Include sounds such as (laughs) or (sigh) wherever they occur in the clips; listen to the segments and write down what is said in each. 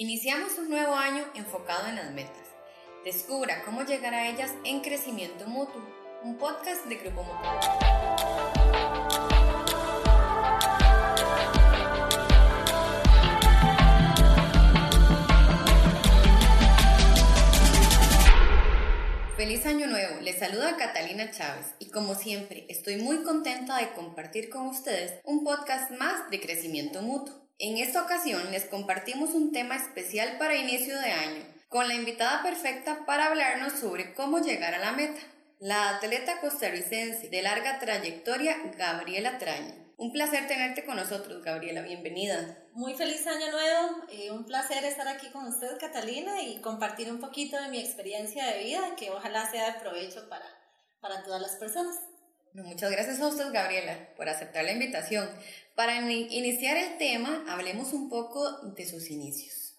Iniciamos un nuevo año enfocado en las metas. Descubra cómo llegar a ellas en Crecimiento Mutuo, un podcast de Grupo Mutuo. Feliz año nuevo, les saluda Catalina Chávez y como siempre estoy muy contenta de compartir con ustedes un podcast más de crecimiento mutuo. En esta ocasión les compartimos un tema especial para inicio de año, con la invitada perfecta para hablarnos sobre cómo llegar a la meta, la atleta costarricense de larga trayectoria Gabriela Traña. Un placer tenerte con nosotros, Gabriela, bienvenida. Muy feliz año nuevo, eh, un placer estar aquí con usted, Catalina, y compartir un poquito de mi experiencia de vida, que ojalá sea de provecho para, para todas las personas. Muchas gracias a usted, Gabriela, por aceptar la invitación. Para iniciar el tema, hablemos un poco de sus inicios.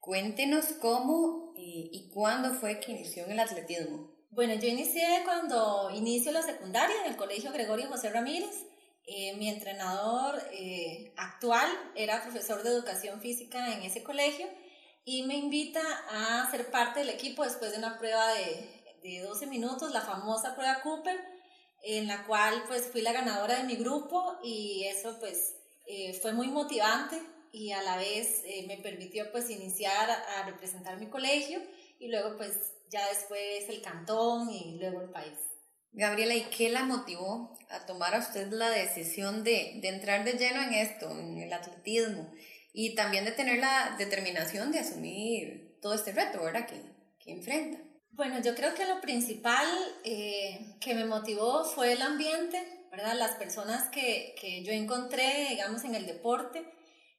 Cuéntenos cómo y cuándo fue que inició en el atletismo. Bueno, yo inicié cuando inicio la secundaria en el Colegio Gregorio José Ramírez. Eh, mi entrenador eh, actual era profesor de educación física en ese colegio y me invita a ser parte del equipo después de una prueba de, de 12 minutos, la famosa prueba Cooper en la cual pues fui la ganadora de mi grupo y eso pues eh, fue muy motivante y a la vez eh, me permitió pues iniciar a, representar mi colegio y luego pues ya después el cantón y luego el país. Gabriela, ¿y qué la motivó a tomar a usted la decisión de, de entrar de lleno en esto, en el atletismo y también de tener la determinación de asumir todo este reto, ¿verdad? Que, que enfrenta. Bueno, yo creo que lo principal eh, que me motivó fue el ambiente, ¿verdad? Las personas que, que yo encontré, digamos, en el deporte.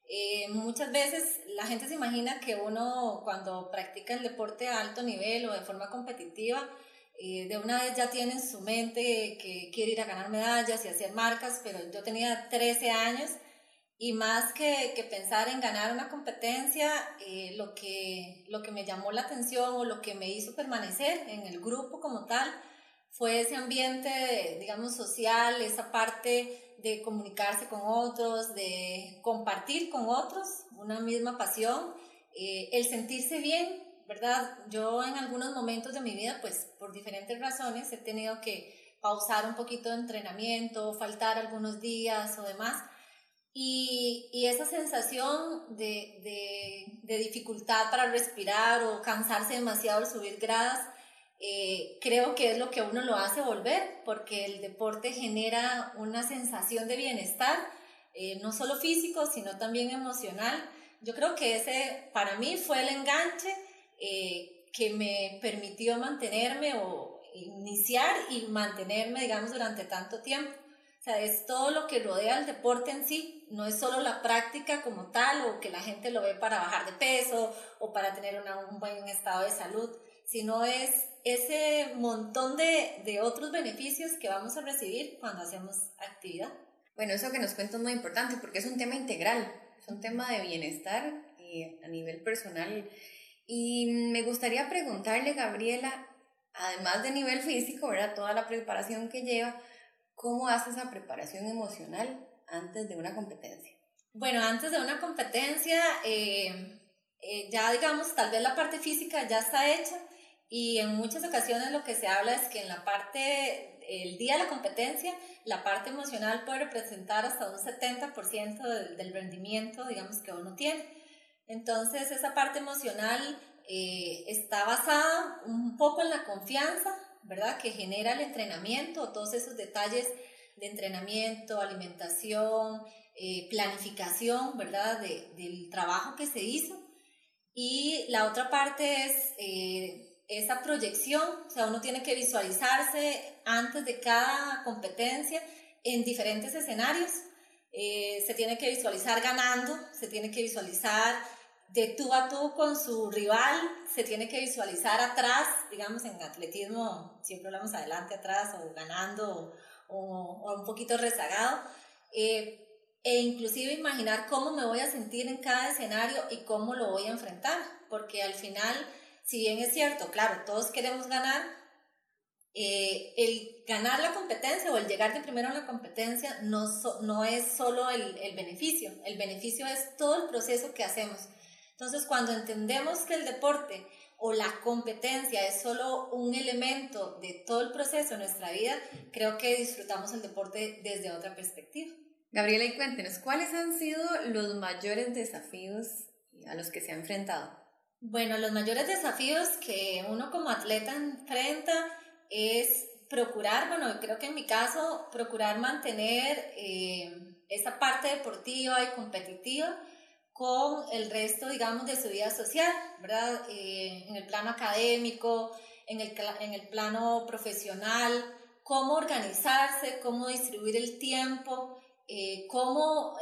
Eh, muchas veces la gente se imagina que uno cuando practica el deporte a alto nivel o de forma competitiva, eh, de una vez ya tiene en su mente que quiere ir a ganar medallas y hacer marcas, pero yo tenía 13 años y más que, que, pensar en ganar una competencia, eh, lo, que, lo que me llamó la atención o lo que me hizo permanecer en el grupo como tal fue ese ambiente, digamos, social, esa parte de comunicarse con otros, de compartir con otros una misma pasión, eh, el sentirse bien, ¿verdad? Yo en algunos momentos de mi vida, pues por diferentes razones, he tenido que pausar un poquito de entrenamiento, faltar algunos días o demás y, esa sensación de, dificultad para respirar o cansarse demasiado al subir gradas, eh, creo que es lo que uno lo hace volver, porque el deporte genera una sensación de bienestar, eh, no solo físico, sino también emocional. Yo creo que ese para mí fue el enganche eh, que me permitió mantenerme o iniciar y mantenerme, digamos, durante tanto tiempo sea, es todo lo que rodea el deporte en sí, no es solo la práctica como tal o que la gente lo ve para bajar de peso o para tener un buen estado de salud, sino es ese montón de, de, otros beneficios que vamos a recibir cuando hacemos actividad. Bueno, eso que nos cuenta es muy importante porque es un tema integral, es un tema de bienestar y a nivel personal. Y me gustaría preguntarle, Gabriela, además de nivel físico, ¿verdad? Toda la preparación que lleva, ¿Cómo hace esa preparación emocional antes de una competencia? Bueno, antes de una competencia, eh, eh, ya digamos, tal vez la parte física ya está hecha y en muchas ocasiones lo que se habla es que en la parte, el día de la competencia, la parte emocional puede representar hasta un 70% del, del, rendimiento, digamos, que uno tiene. Entonces, esa parte emocional eh, está basada un poco en la confianza, ¿verdad? Que genera el entrenamiento, todos esos detalles de entrenamiento, alimentación, eh, planificación, ¿verdad? De, del trabajo que se hizo. Y la otra parte es eh, esa proyección, o sea, uno tiene que visualizarse antes de cada competencia en diferentes escenarios. Eh, se tiene que visualizar ganando, se tiene que visualizar de tú a tú con su rival, se tiene que visualizar atrás, digamos en atletismo siempre hablamos adelante, atrás o ganando o, un poquito rezagado, eh, e inclusive imaginar cómo me voy a sentir en cada escenario y cómo lo voy a enfrentar, porque al final, si bien es cierto, claro, todos queremos ganar, eh, el ganar la competencia o el llegar de primero a la competencia no, no es solo el, el beneficio, el beneficio es todo el proceso que hacemos Entonces, cuando entendemos que el deporte o la competencia es solo un elemento de todo el proceso de nuestra vida, creo que disfrutamos el deporte desde otra perspectiva. Gabriela, y cuéntenos, ¿cuáles han sido los mayores desafíos a los que se ha enfrentado? Bueno, los mayores desafíos que uno como atleta enfrenta es procurar, bueno, creo que en mi caso, procurar mantener eh, esa parte deportiva y competitiva con el resto, digamos, de su vida social, ¿verdad? Eh, en el plano académico, en el, en el plano profesional, cómo organizarse, cómo distribuir el tiempo, eh, cómo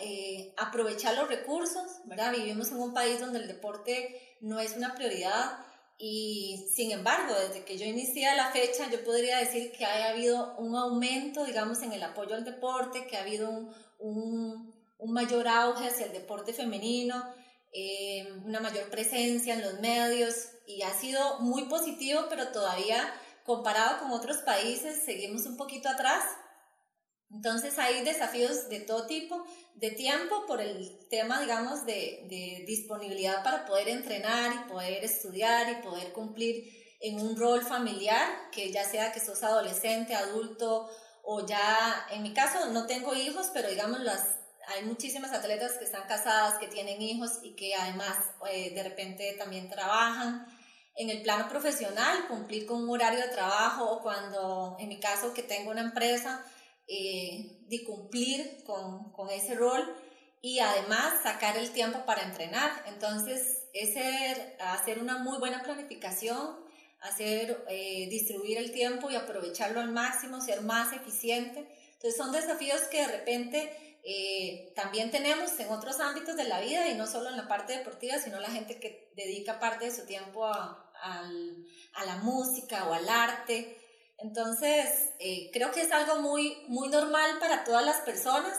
aprovechar los recursos, ¿verdad? Vivimos en un país donde el deporte no es una prioridad y sin embargo, desde que yo inicié la fecha, yo podría decir que ha habido un aumento, digamos, en el apoyo al deporte, que ha habido un, un, un mayor auge hacia el deporte femenino, eh, una mayor presencia en los medios y ha sido muy positivo, pero todavía comparado con otros países seguimos un poquito atrás. Entonces hay desafíos de todo tipo, de tiempo por el tema, digamos, de, de, disponibilidad para poder entrenar y poder estudiar y poder cumplir en un rol familiar, que ya sea que sos adolescente, adulto o ya, en mi caso no tengo hijos, pero digamos las, hay muchísimas atletas que están casadas, que tienen hijos y que además eh, de repente también trabajan. En el plano profesional, cumplir con un horario de trabajo o cuando, en mi caso, que tengo una empresa, eh, de cumplir con, con, ese rol y además sacar el tiempo para entrenar. Entonces, es hacer una muy buena planificación, hacer, eh, distribuir el tiempo y aprovecharlo al máximo, ser más eficiente. Entonces, son desafíos que de repente eh, también tenemos en otros ámbitos de la vida y no solo en la parte deportiva, sino la gente que dedica parte de su tiempo a, a la música o al arte. Entonces, eh, creo que es algo muy, muy normal para todas las personas,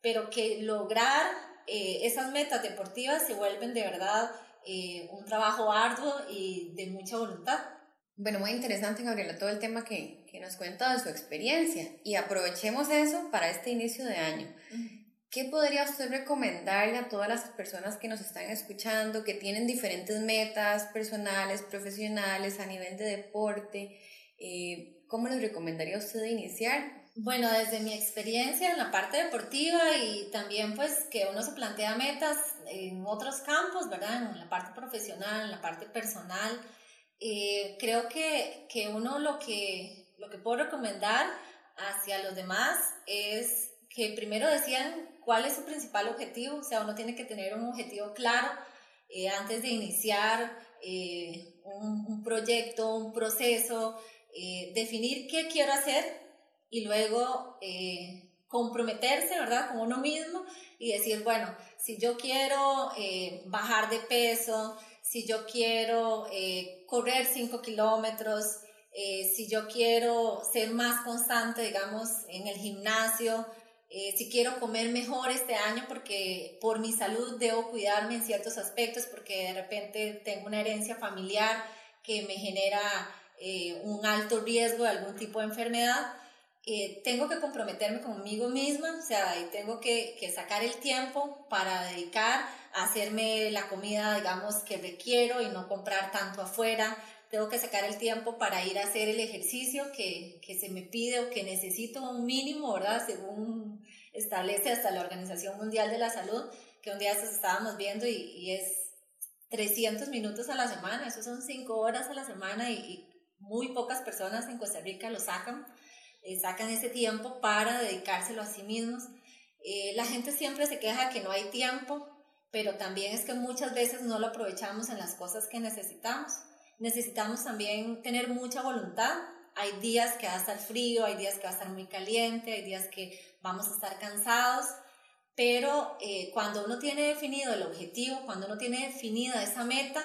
pero que lograr eh, esas metas deportivas se vuelven de verdad eh, un trabajo arduo y de mucha voluntad. Bueno, muy interesante, Gabriela, todo el tema que, que nos cuenta de su experiencia y aprovechemos eso para este inicio de año. ¿Qué podría usted recomendarle a todas las personas que nos están escuchando, que tienen diferentes metas personales, profesionales, a nivel de deporte? Eh, ¿Cómo les recomendaría a usted iniciar? Bueno, desde mi experiencia en la parte deportiva y también pues que uno se plantea metas en otros campos, ¿verdad? En la parte profesional, en la parte personal, eh, creo que, que, uno lo que, lo que puedo recomendar hacia los demás es que primero decían cuál es su principal objetivo, o sea, uno tiene que tener un objetivo claro eh, antes de iniciar un, un, proyecto, un proceso, eh, definir qué quiero hacer y luego eh, comprometerse, ¿verdad? Con uno mismo y decir, bueno, si yo quiero eh, bajar de peso, si yo quiero correr 5 kilómetros, si yo quiero ser más constante, digamos, en el gimnasio, si quiero comer mejor este año porque por mi salud debo cuidarme en ciertos aspectos porque de repente tengo una herencia familiar que me genera eh, un alto riesgo de algún tipo de enfermedad, eh, tengo que comprometerme conmigo misma, o sea, y tengo que, que, sacar el tiempo para dedicar a hacerme la comida, digamos, que requiero y no comprar tanto afuera. Tengo que sacar el tiempo para ir a hacer el ejercicio que, se me pide o que necesito un mínimo, ¿verdad? Según establece hasta la Organización Mundial de la Salud, que un día estábamos viendo y, y es 300 minutos a la semana, eso son 5 horas a la semana y, muy pocas personas en Costa Rica lo sacan, eh, sacan ese tiempo para dedicárselo a sí mismos. Eh, la gente siempre se queja que no hay tiempo, pero también es que muchas veces no lo aprovechamos en las cosas que necesitamos. Necesitamos también tener mucha voluntad. Hay días que va a estar frío, hay días que va a estar muy caliente, hay días que vamos a estar cansados, pero eh, cuando uno tiene definido el objetivo, cuando uno tiene definida esa meta,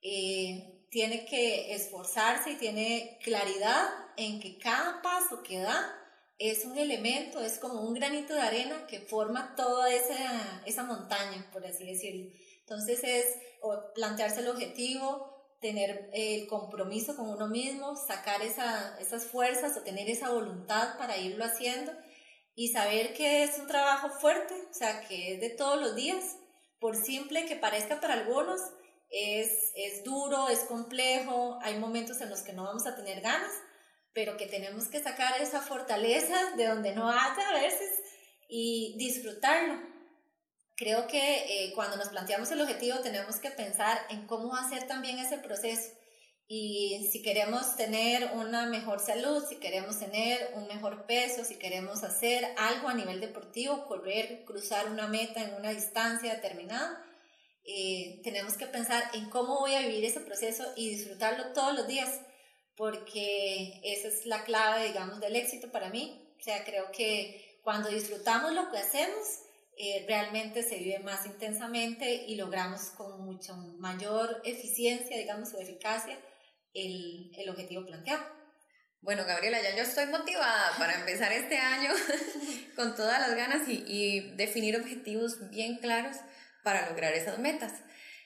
eh, tiene que esforzarse y tiene claridad en que cada paso que da es un elemento, es como un granito de arena que forma toda esa, esa montaña, por así decirlo. Entonces es plantearse el objetivo, tener el compromiso con uno mismo, sacar esa, esas fuerzas o tener esa voluntad para irlo haciendo y saber que es un trabajo fuerte, o sea, que es de todos los días, por simple que parezca para algunos, es, es duro, es complejo, hay momentos en los que no vamos a tener ganas, pero que tenemos que sacar esa fortaleza de donde no haya a veces y disfrutarlo. Creo que eh, cuando nos planteamos el objetivo tenemos que pensar en cómo hacer también ese proceso y si queremos tener una mejor salud, si queremos tener un mejor peso, si queremos hacer algo a nivel deportivo, correr, cruzar una meta en una distancia determinada, eh, tenemos que pensar en cómo voy a vivir ese proceso y disfrutarlo todos los días, porque esa es la clave, digamos, del éxito para mí. O sea, creo que cuando disfrutamos lo que hacemos, eh, realmente se vive más intensamente y logramos con mucha mayor eficiencia, digamos, o eficacia el, el objetivo planteado. Bueno, Gabriela, ya yo estoy motivada para (laughs) empezar este año (laughs) con todas las ganas y, y, definir objetivos bien claros para lograr esas metas.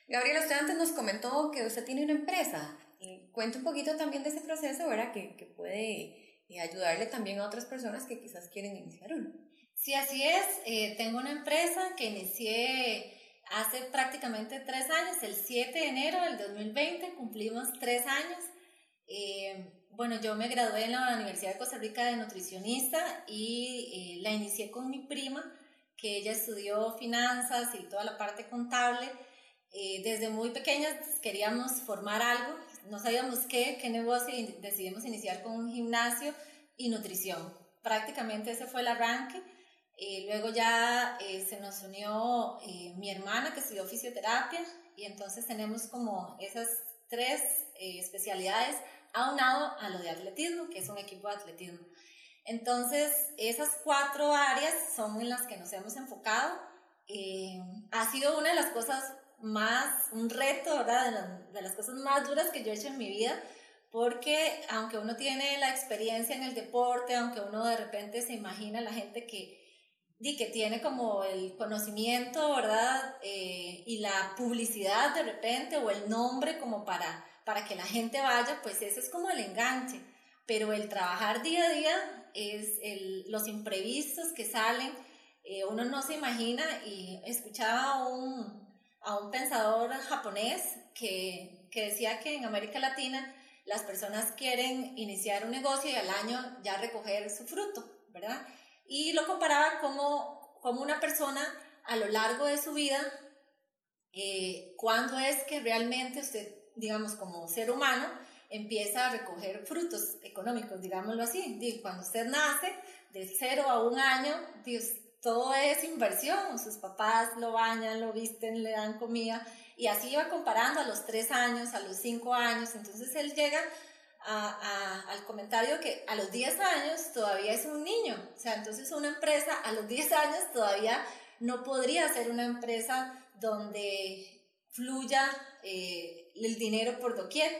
Gabriela, usted antes nos comentó que usted tiene una empresa. Cuente un poquito también de ese proceso, ¿verdad? Que, que puede eh, ayudarle también a otras personas que quizás quieren iniciar uno. Sí, así es. Eh, tengo una empresa que inicié hace prácticamente tres años, el 7 de enero del 2020, cumplimos tres años. Eh, bueno, yo me gradué en la Universidad de Costa Rica de nutricionista y eh, la inicié con mi prima, que ella estudió finanzas y toda la parte contable. Eh, desde muy pequeñas queríamos formar algo, no sabíamos qué, qué negocio y decidimos iniciar con un gimnasio y nutrición. Prácticamente ese fue el arranque. Eh, luego ya eh, se nos unió eh, mi hermana que estudió fisioterapia y entonces tenemos como esas tres especialidades aunado a lo de atletismo, que es un equipo de atletismo. Entonces, esas cuatro áreas son en las que nos hemos enfocado. ha sido una de las cosas más, un reto, ¿verdad? De, de las cosas más duras que yo he hecho en mi vida, porque aunque uno tiene la experiencia en el deporte, aunque uno de repente se imagina la gente que y que tiene como el conocimiento, ¿verdad? Eh, y la publicidad de repente o el nombre como para, para que la gente vaya, pues ese es como el enganche. Pero el trabajar día a día es el, los imprevistos que salen, eh, uno no se imagina y escuchaba a un, a un pensador japonés que, que decía que en América Latina las personas quieren iniciar un negocio y al año ya recoger su fruto, ¿verdad? Y lo comparaba como, como una persona a lo largo de su vida, eh, cuando es que realmente usted, digamos, como ser humano, empieza a recoger frutos económicos, digámoslo así. Cuando usted nace, de cero a un año, todo es inversión. Sus papás lo bañan, lo visten, le dan comida. Y así va comparando a los tres años, a los cinco años. Entonces él llega al comentario que a los 10 años todavía es un niño. O sea, entonces una empresa a los 10 años todavía no podría ser una empresa donde fluya eh, el dinero por doquier.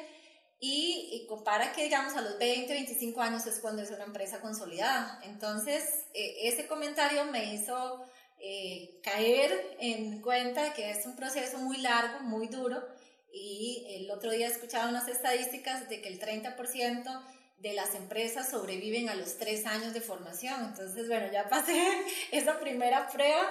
Y, compara que, digamos, a los 20, 25 años es cuando es una empresa consolidada. Entonces, eh, ese comentario me hizo eh, caer en cuenta que es un proceso muy largo, muy duro, y el otro día escuchaba unas estadísticas de que el 30% de las empresas sobreviven a los tres años de formación. Entonces, bueno, ya pasé (laughs) esa primera prueba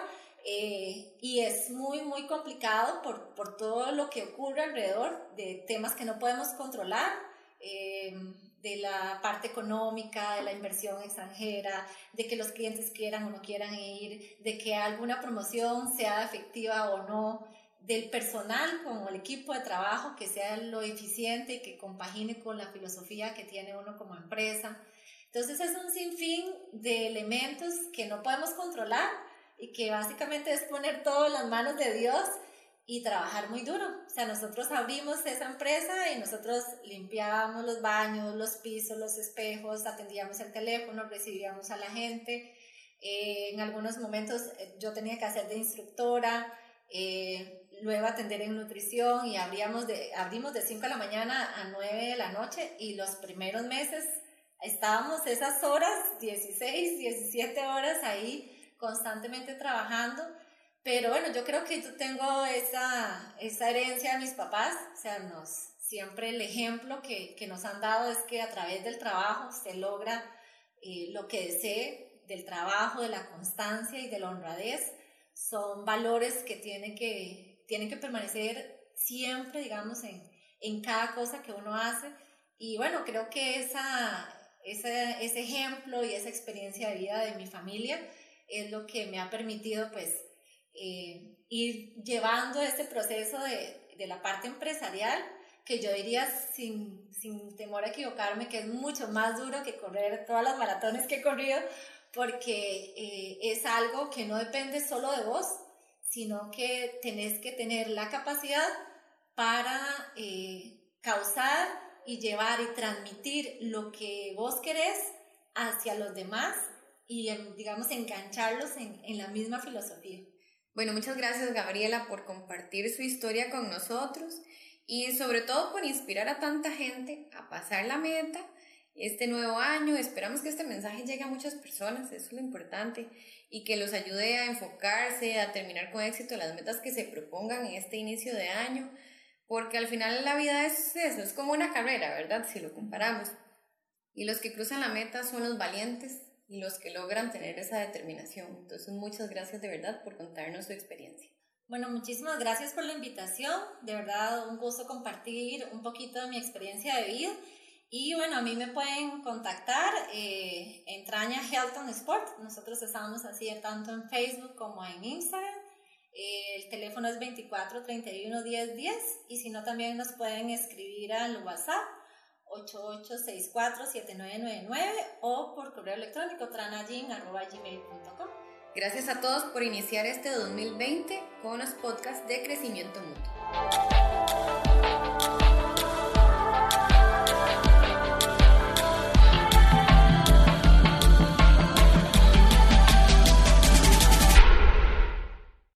eh, y es muy, muy complicado por, por, todo lo que ocurre alrededor de temas que no podemos controlar. Eh, de la parte económica, de la inversión extranjera, de que los clientes quieran o no quieran ir, de que alguna promoción sea efectiva o no, del personal con el equipo de trabajo que sea lo eficiente y que compagine con la filosofía que tiene uno como empresa. Entonces es un sinfín de elementos que no podemos controlar y que básicamente es poner todo en las manos de Dios y trabajar muy duro. O sea, nosotros abrimos esa empresa y nosotros limpiábamos los baños, los pisos, los espejos, atendíamos el teléfono, recibíamos a la gente. Eh, en algunos momentos eh, yo tenía que hacer de instructora. Eh, luego atender en nutrición y abríamos de, abrimos de 5 de la mañana a 9 de la noche y los primeros meses estábamos esas horas, 16, 17 horas ahí constantemente trabajando. Pero bueno, yo creo que yo tengo esa, esa herencia de mis papás, o sea, nos, siempre el ejemplo que, que nos han dado es que a través del trabajo se logra eh, lo que desee, del trabajo, de la constancia y de la honradez son valores que tienen que, tienen que permanecer siempre, digamos, en, en cada cosa que uno hace. Y bueno, creo que esa, ese, ese ejemplo y esa experiencia de vida de mi familia es lo que me ha permitido pues eh, ir llevando este proceso de, de, la parte empresarial que yo diría sin, sin temor a equivocarme que es mucho más duro que correr todas las maratones que he corrido porque eh, es algo que no depende solo de vos, sino que tenés que tener la capacidad para eh, causar y llevar y transmitir lo que vos querés hacia los demás y, digamos, engancharlos en, en la misma filosofía. Bueno, muchas gracias Gabriela por compartir su historia con nosotros y sobre todo por inspirar a tanta gente a pasar la meta este nuevo año. Esperamos que este mensaje llegue a muchas personas, eso es lo importante, y que los ayude a enfocarse, a terminar con éxito las metas que se propongan en este inicio de año, porque al final la vida es eso, es como una carrera, ¿verdad? Si lo comparamos. Y los que cruzan la meta son los valientes y los que logran tener esa determinación. Entonces, muchas gracias de verdad por contarnos su experiencia. Bueno, muchísimas gracias por la invitación. De verdad, un gusto compartir un poquito de mi experiencia de vida y bueno, a mí me pueden contactar eh, en Traña Helton Sport. Nosotros estamos así tanto en Facebook como en Instagram. Eh, el teléfono es 24 31 10 10 y si no también nos pueden escribir al WhatsApp 8864-7999 o por correo electrónico tranagin.gmail.com. Gracias a todos por iniciar este 2020 con los podcasts de crecimiento mutuo.